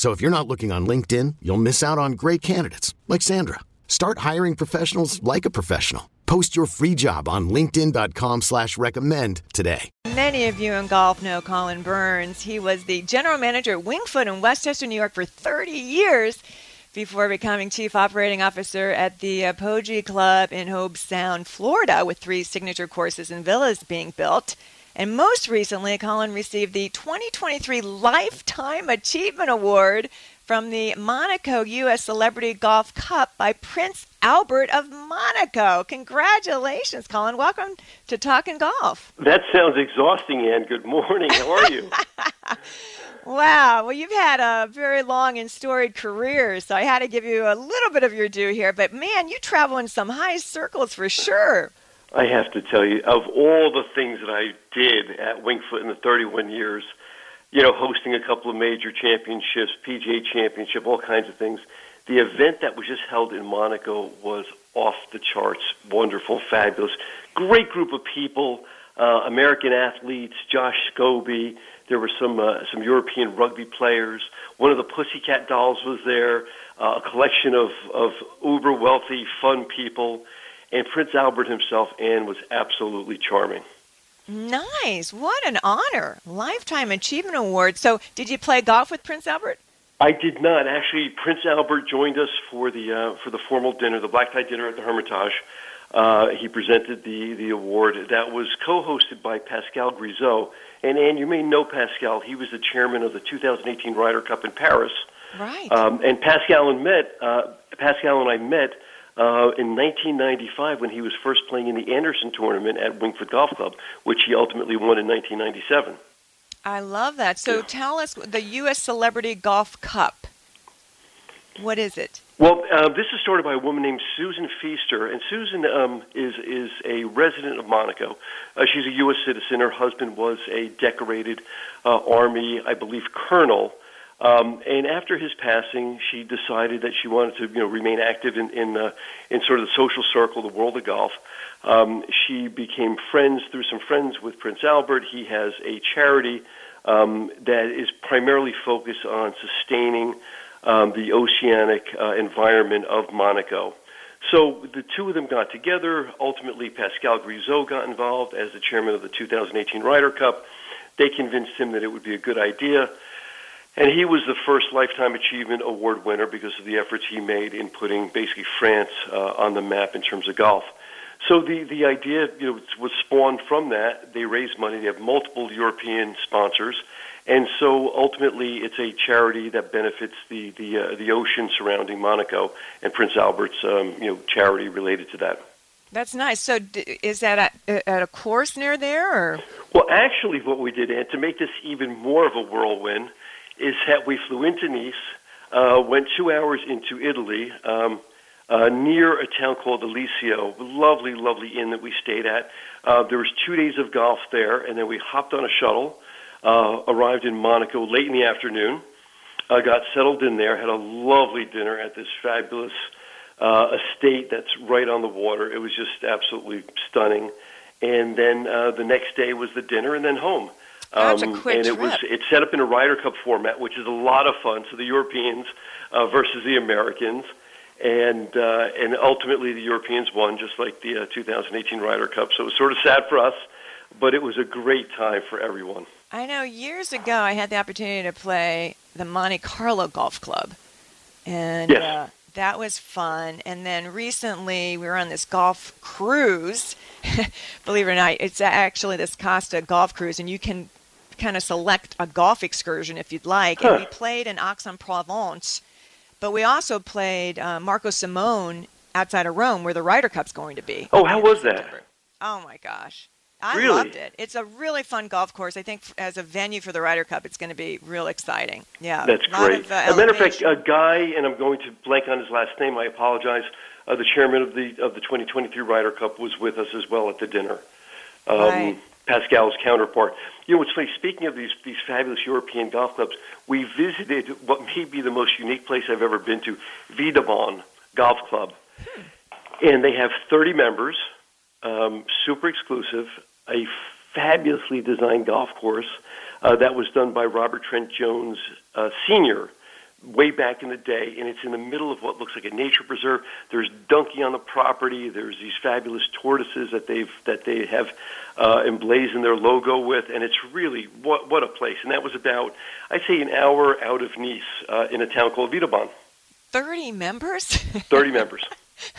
So if you're not looking on LinkedIn, you'll miss out on great candidates like Sandra. Start hiring professionals like a professional. Post your free job on LinkedIn.com slash recommend today. Many of you in golf know Colin Burns. He was the general manager at Winged Foot in Westchester, New York for 30 years before becoming chief operating officer at the Apogee Club in Hobe Sound, Florida, with three signature courses and villas being built. And most recently, Colin received the 2023 Lifetime Achievement Award from the Monaco U.S. Celebrity Golf Cup by Prince Albert of Monaco. Congratulations, Colin. Welcome to Talking Golf. That sounds exhausting, Ann. Good morning. How are you? wow. Well, you've had a very long and storied career, so I had to give you a little bit of your due here. But man, you travel in some high circles for sure. I have to tell you, of all the things that I did at Winged Foot in the 31 years, you know, hosting a couple of major championships, PGA championship, all kinds of things, the event that was just held in Monaco was off the charts, wonderful, fabulous, great group of people, uh, American athletes, Josh Scobee. There were some uh, some European rugby players. One of the Pussycat Dolls was there. Uh, a collection of of uber wealthy, fun people. And Prince Albert himself, Ann, was absolutely charming. Nice. What an honor. Lifetime Achievement Award. So, did you play golf with Prince Albert? I did not. Actually, Prince Albert joined us for the uh, for the formal dinner, the black tie dinner at the Hermitage. Uh, he presented the, the award that was co-hosted by Pascal Grizot. And Ann, you may know Pascal. He was the chairman of the 2018 Ryder Cup in Paris. Right. Um, and Pascal and met. Uh, Pascal and I met uh, in 1995 when he was first playing in the Anderson tournament at Winged Foot Golf Club, which he ultimately won in 1997. I love that. So yeah. tell us the U.S. Celebrity Golf Cup. What is it? Well, uh, this is started by a woman named Susan Feaster, and Susan um, is is a resident of Monaco. Uh, she's a U.S. citizen. Her husband was a decorated uh, Army, I believe, colonel um, and after his passing, she decided that she wanted to, you know, remain active in in, uh, in sort of the social circle, the world of golf. Um, she became friends through some friends with Prince Albert. He has a charity um, that is primarily focused on sustaining um, the oceanic uh, environment of Monaco. So the two of them got together. Ultimately, Pascal Grizot got involved as the chairman of the 2018 Ryder Cup. They convinced him that it would be a good idea and he was the first Lifetime Achievement Award winner because of the efforts he made in putting basically France uh, on the map in terms of golf. So the, the idea you know, was spawned from that. They raised money. They have multiple European sponsors. And so ultimately, it's a charity that benefits the, the, uh, the ocean surrounding Monaco and Prince Albert's um, you know, charity related to that. That's nice. So, is that at, at a course near there, or? Well, actually, what we did, and to make this even more of a whirlwind, is that we flew into Nice, uh, went two hours into Italy, um, uh, near a town called Eliseo. Lovely, lovely inn that we stayed at. Uh, there was two days of golf there, and then we hopped on a shuttle, uh, arrived in Monaco late in the afternoon, uh, got settled in there, had a lovely dinner at this fabulous uh, estate that's right on the water. It was just absolutely stunning. And then uh, the next day was the dinner, and then home. That's um, a quick and it trip. was it's set up in a Ryder Cup format, which is a lot of fun. So the Europeans uh, versus the Americans, and uh, and ultimately the Europeans won, just like the uh, 2018 Ryder Cup. So it was sort of sad for us, but it was a great time for everyone. I know. Years ago, I had the opportunity to play the Monte Carlo Golf Club, and yes. uh, that was fun. And then recently we were on this golf cruise. Believe it or not, it's actually this Costa golf cruise, and you can kind of select a golf excursion if you'd like. Huh. And we played in Aix-en-Provence, but we also played uh, Marco Simone outside of Rome, where the Ryder Cup's going to be. Oh, how was that? Oh my gosh. I Really? loved it. It's a really fun golf course. I think as a venue for the Ryder Cup, it's going to be real exciting. Yeah, That's great. Of, uh, As a matter of fact, a guy, and I'm going to blank on his last name. I apologize. Uh, the chairman of the of the 2023 Ryder Cup was with us as well at the dinner. Um, Right. Pascal's counterpart. You know, it's funny? Speaking of these these fabulous European golf clubs, we visited what may be the most unique place I've ever been to, Vidauban Golf Club, and they have 30 members, um, super exclusive, a fabulously designed golf course uh, that was done by Robert Trent Jones uh, Sr. way back in the day, and it's in the middle of what looks like a nature preserve. There's donkey on the property. There's these fabulous tortoises that they've that they have uh, emblazoned their logo with, and it's really what what a place. And that was about I'd say an hour out of Nice uh, in a town called Vidauban. 30 members? 30 members.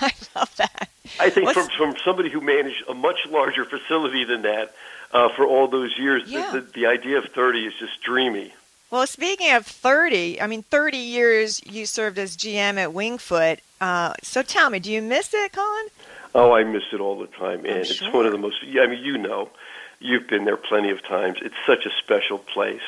I love that. I think What's- from from somebody who managed a much larger facility than that uh, for all those years, Yeah. the, the, the idea of 30 is just dreamy. Well, speaking of 30, I mean, 30 years you served as GM at Winged Foot. Uh, so tell me, do you miss it, Colin? Oh, I miss it all the time, and it's sure. one of the most. yeah, I mean, you know, you've been there plenty of times. It's such a special place,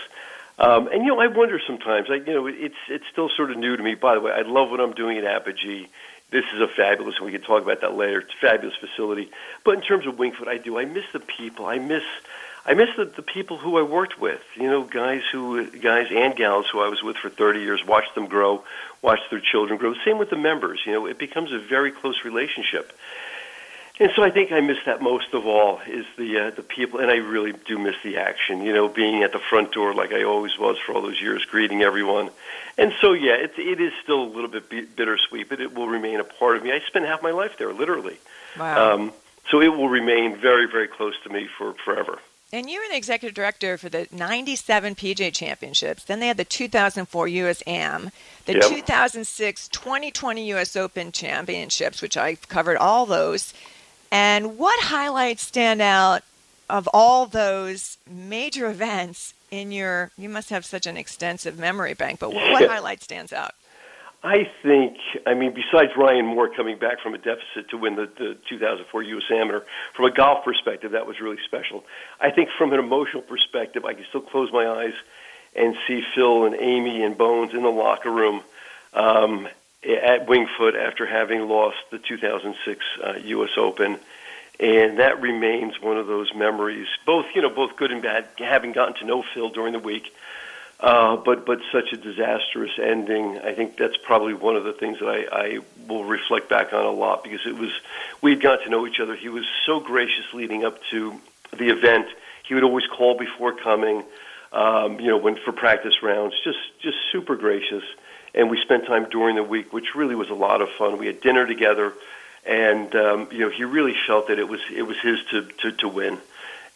um, and you know, I wonder sometimes. I, you know, it's it's still sort of new to me. By the way, I love what I'm doing at Apogee. This is a fabulous, and we can talk about that later. It's a fabulous facility. But in terms of Winged Foot, I do. I miss the people. I miss. I miss the, the people who I worked with. You know, guys who, guys and gals who I was with for 30 years. Watched them grow, watched their children grow. Same with the members. You know, it becomes a very close relationship. And so I think I miss that most of all is the uh, the people, and I really do miss the action. You know, being at the front door like I always was for all those years, greeting everyone. And so yeah, it it is still a little bit bi- bittersweet, but it will remain a part of me. I spent half my life there, literally. Wow. Um, so it will remain very very close to me for forever. And you were the executive director for the 97 PGA Championships. Then they had the 2004 US Am, the Yep. 2006 2020 US Open Championships, which I've covered all those. And what highlights stand out of all those major events in your? You must have such an extensive memory bank, but what, what highlight stands out? I think, I mean, besides Ryan Moore coming back from a deficit to win the, the 2004 U.S. Amateur, from a golf perspective, that was really special. I think from an emotional perspective, I can still close my eyes and see Phil and Amy and Bones in the locker room um, at Winged Foot after having lost the 2006 uh, U.S. Open. And that remains one of those memories, both you know, both good and bad. Having gotten to know Phil during the week, uh, but but such a disastrous ending. I think that's probably one of the things that I, I will reflect back on a lot because it was we'd got to know each other. He was so gracious leading up to the event. He would always call before coming. Um, you know, when for practice rounds, just just super gracious. And we spent time during the week, which really was a lot of fun. We had dinner together, and um, you know, he really felt that it was it was his to to, to win.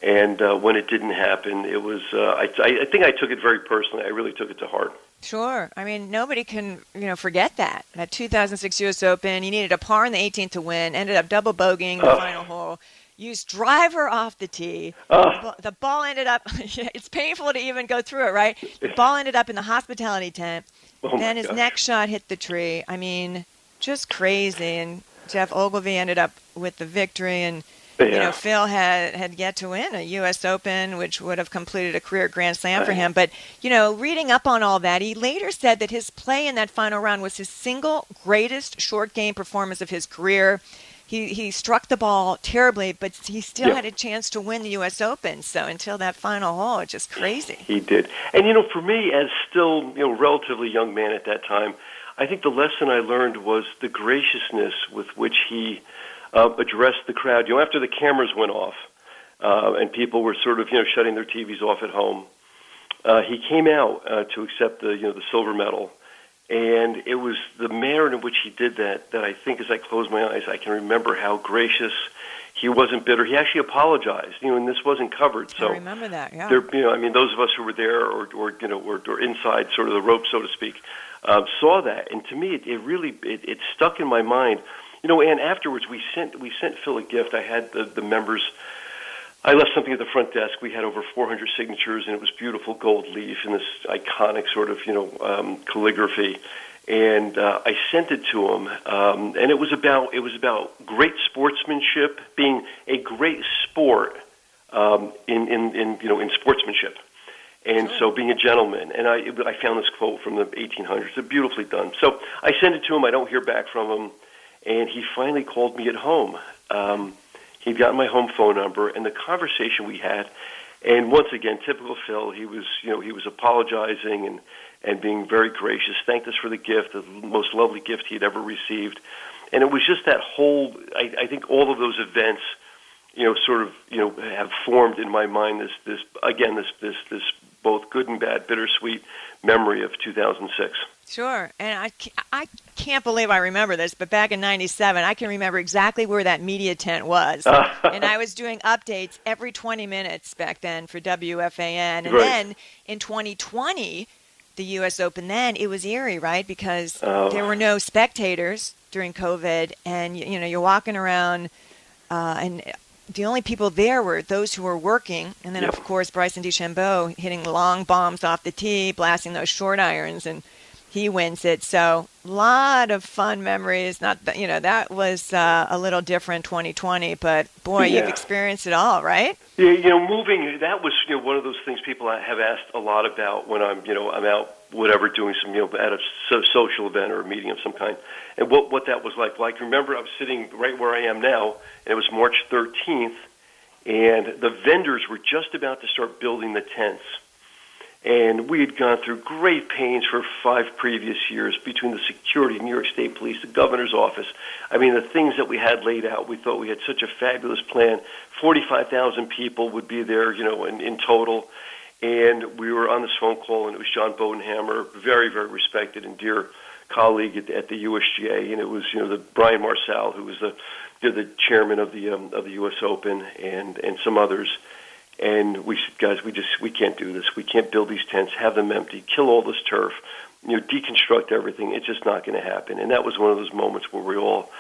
And uh, when it didn't happen, it was. Uh, I, I think I took it very personally. I really took it to heart. Sure. I mean, nobody can, you know, forget that. That 2006 U.S. Open, you needed a par in the 18th to win, ended up double bogeying the Oh. final hole, used driver off the tee. Oh. The, ball, ended up, it's painful to even go through it, right? The ball ended up in the hospitality tent. Oh then his gosh. next shot hit the tree. I mean, just crazy. And Geoff Ogilvy ended up with the victory. And, you know, Phil had, had yet to win a U.S. Open, which would have completed a career Grand Slam for him. But, you know, reading up on all that, he later said that his play in that final round was his single greatest short game performance of his career. He, he struck the ball terribly, but he still Yeah. had a chance to win the U.S. Open. So until that final hole, it's just crazy. He did. And you know, for me, as still you know relatively young man at that time, I think the lesson I learned was the graciousness with which he uh, addressed the crowd. You know, after the cameras went off uh, and people were sort of you know shutting their TVs off at home, uh, he came out uh, to accept the you know the silver medal. And it was the manner in which he did that that I think, as I close my eyes, I can remember how gracious he wasn't bitter. He actually apologized, you know, and this wasn't covered. So I remember that, yeah. there, you know, I mean, those of us who were there, or, or you know, or, or inside sort of the rope, so to speak, uh, saw that, and to me, it, it really it, it stuck in my mind. You know, and afterwards we sent we sent Phil a gift. I had the the members. I left something at the front desk. We had over 400 signatures, and it was beautiful gold leaf and this iconic sort of you know um, calligraphy. And uh, I sent it to him, um, and it was about it was about great sportsmanship, being a great sport um, in, in in you know in sportsmanship and so being a gentleman. And I, I found this quote from the 1800s. It's beautifully done. So I sent it to him. I don't hear back from him, and he finally called me at home. Um, he'd gotten my home phone number, and the conversation we had. And once again, typical Phil. He was, you know, he was apologizing and and being very gracious. Thanked us for the gift, the most lovely gift he'd ever received. And it was just that whole. I, I think all of those events you know, sort of, you know, have formed in my mind this, this again, this, this, this both good and bad, bittersweet memory of 2006. Sure, and I, I can't believe I remember this, but back in '97, I can remember exactly where that media tent was, and I was doing updates every 20 minutes back then for WFAN, and right. then in 2020, the U.S. Open, then it was eerie, right? Because oh. there were no spectators during COVID, and you know you're walking around, uh, and the only people there were those who were working, and then yep. of course Bryson DeChambeau hitting long bombs off the tee, blasting those short irons, and he wins it. So a lot of fun memories. Not that, you know that was uh, a little different 2020, but boy, yeah. you've experienced it all, right? Yeah, you know, moving that was you know one of those things people have asked a lot about when I'm you know I'm out whatever doing some you know at a social event or a meeting of some kind, and what what that was like. Can remember I was sitting right where I am now, and it was March 13th, and the vendors were just about to start building the tents and we had gone through great pains for five previous years between the security, New York State Police, the governor's office. I mean, the things that we had laid out, we thought we had such a fabulous plan. 45,000 people would be there, you know, in, in total. And we were on this phone call, and it was John Bodenhamer, very, very respected and dear colleague at, at the USGA, and it was, you know, the Brian Marcel, who was the, you know, the chairman of the um, of the U.S. Open, and and some others and we said, guys, we just we can't do this. We can't build these tents, have them empty, kill all this turf, you know, deconstruct everything. It's just not going to happen. And that was one of those moments where we all,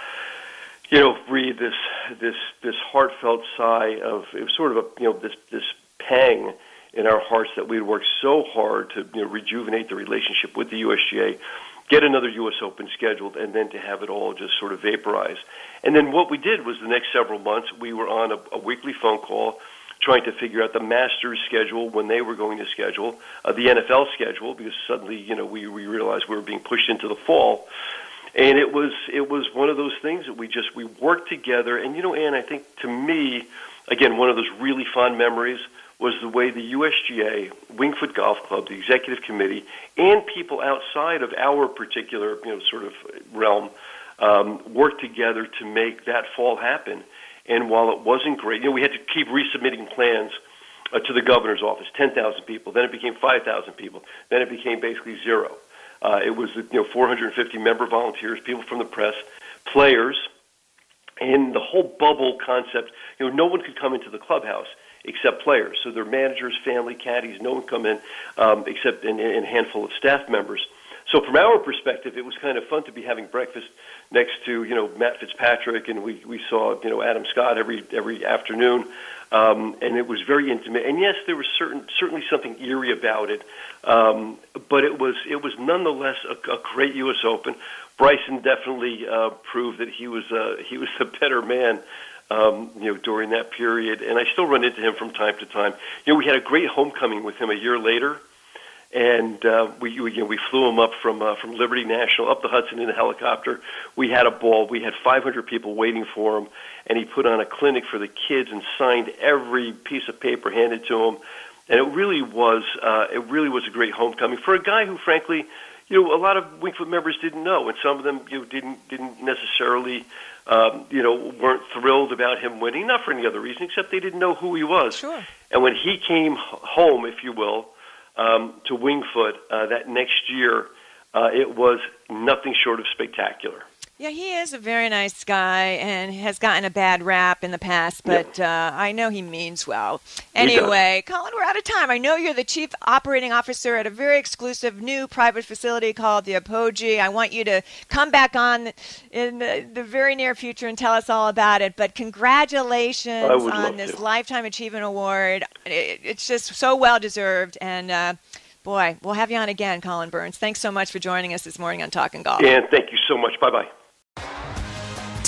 you know, breathe this this this heartfelt sigh of it was sort of a you know this this pang in our hearts that we had worked so hard to you know rejuvenate the relationship with the USGA, get another U.S. Open scheduled, and then to have it all just sort of vaporize. And then what we did was the next several months we were on a, a weekly phone call trying to figure out the Masters schedule when they were going to schedule, uh, the NFL schedule, because suddenly, you know, we, we realized we were being pushed into the fall. And it was it was one of those things that we just we worked together. And you know, Ann, I think to me, again, one of those really fond memories was the way the USGA, Winged Foot Golf Club, the executive committee, and people outside of our particular you know sort of realm um, worked together to make that fall happen. And while it wasn't great, you know, we had to keep resubmitting plans uh, to the governor's office, 10,000 people. Then it became 5,000 people. Then it became basically zero. Uh, it was, you know, 450 member volunteers, people from the press, players, and the whole bubble concept. You know, no one could come into the clubhouse except players. So their managers, family, caddies, no one come in um, except in, a handful of staff members. So from our perspective, it was kind of fun to be having breakfast next to you know Matt Fitzpatrick, and we we saw you know Adam Scott every every afternoon, um, and it was very intimate. And yes, there was certain certainly something eerie about it, um, but it was it was nonetheless a, a great U.S. Open. Bryson definitely uh, proved that he was uh, he was the better man. Um, you know, during that period, and I still run into him from time to time. You know, we had a great homecoming with him a year later and uh, we you know, we flew him up from uh, from Liberty National up the Hudson in a helicopter. We had a ball. We had 500 people waiting for him, and he put on a clinic for the kids and signed every piece of paper handed to him. And it really was uh, it really was a great homecoming for a guy who, frankly, you know, a lot of Winged Foot members didn't know, and some of them you know, didn't didn't necessarily. Um, you know, weren't thrilled about him winning, not for any other reason except they didn't know who he was. Sure. And when he came home, if you will, um, to Winged Foot uh, that next year, uh, it was nothing short of spectacular. Yeah, he is a very nice guy and has gotten a bad rap in the past, but uh, I know he means well. Anyway, Colin, we're out of time. I know you're the chief operating officer at a very exclusive new private facility called the Apogee. I want you to come back on in the, the very near future and tell us all about it. But congratulations on this to. Lifetime Achievement Award. It, it's just so well deserved. And uh, boy, we'll have you on again, Colin Burns. Thanks so much for joining us this morning on Talking Golf. And thank you so much. Bye bye.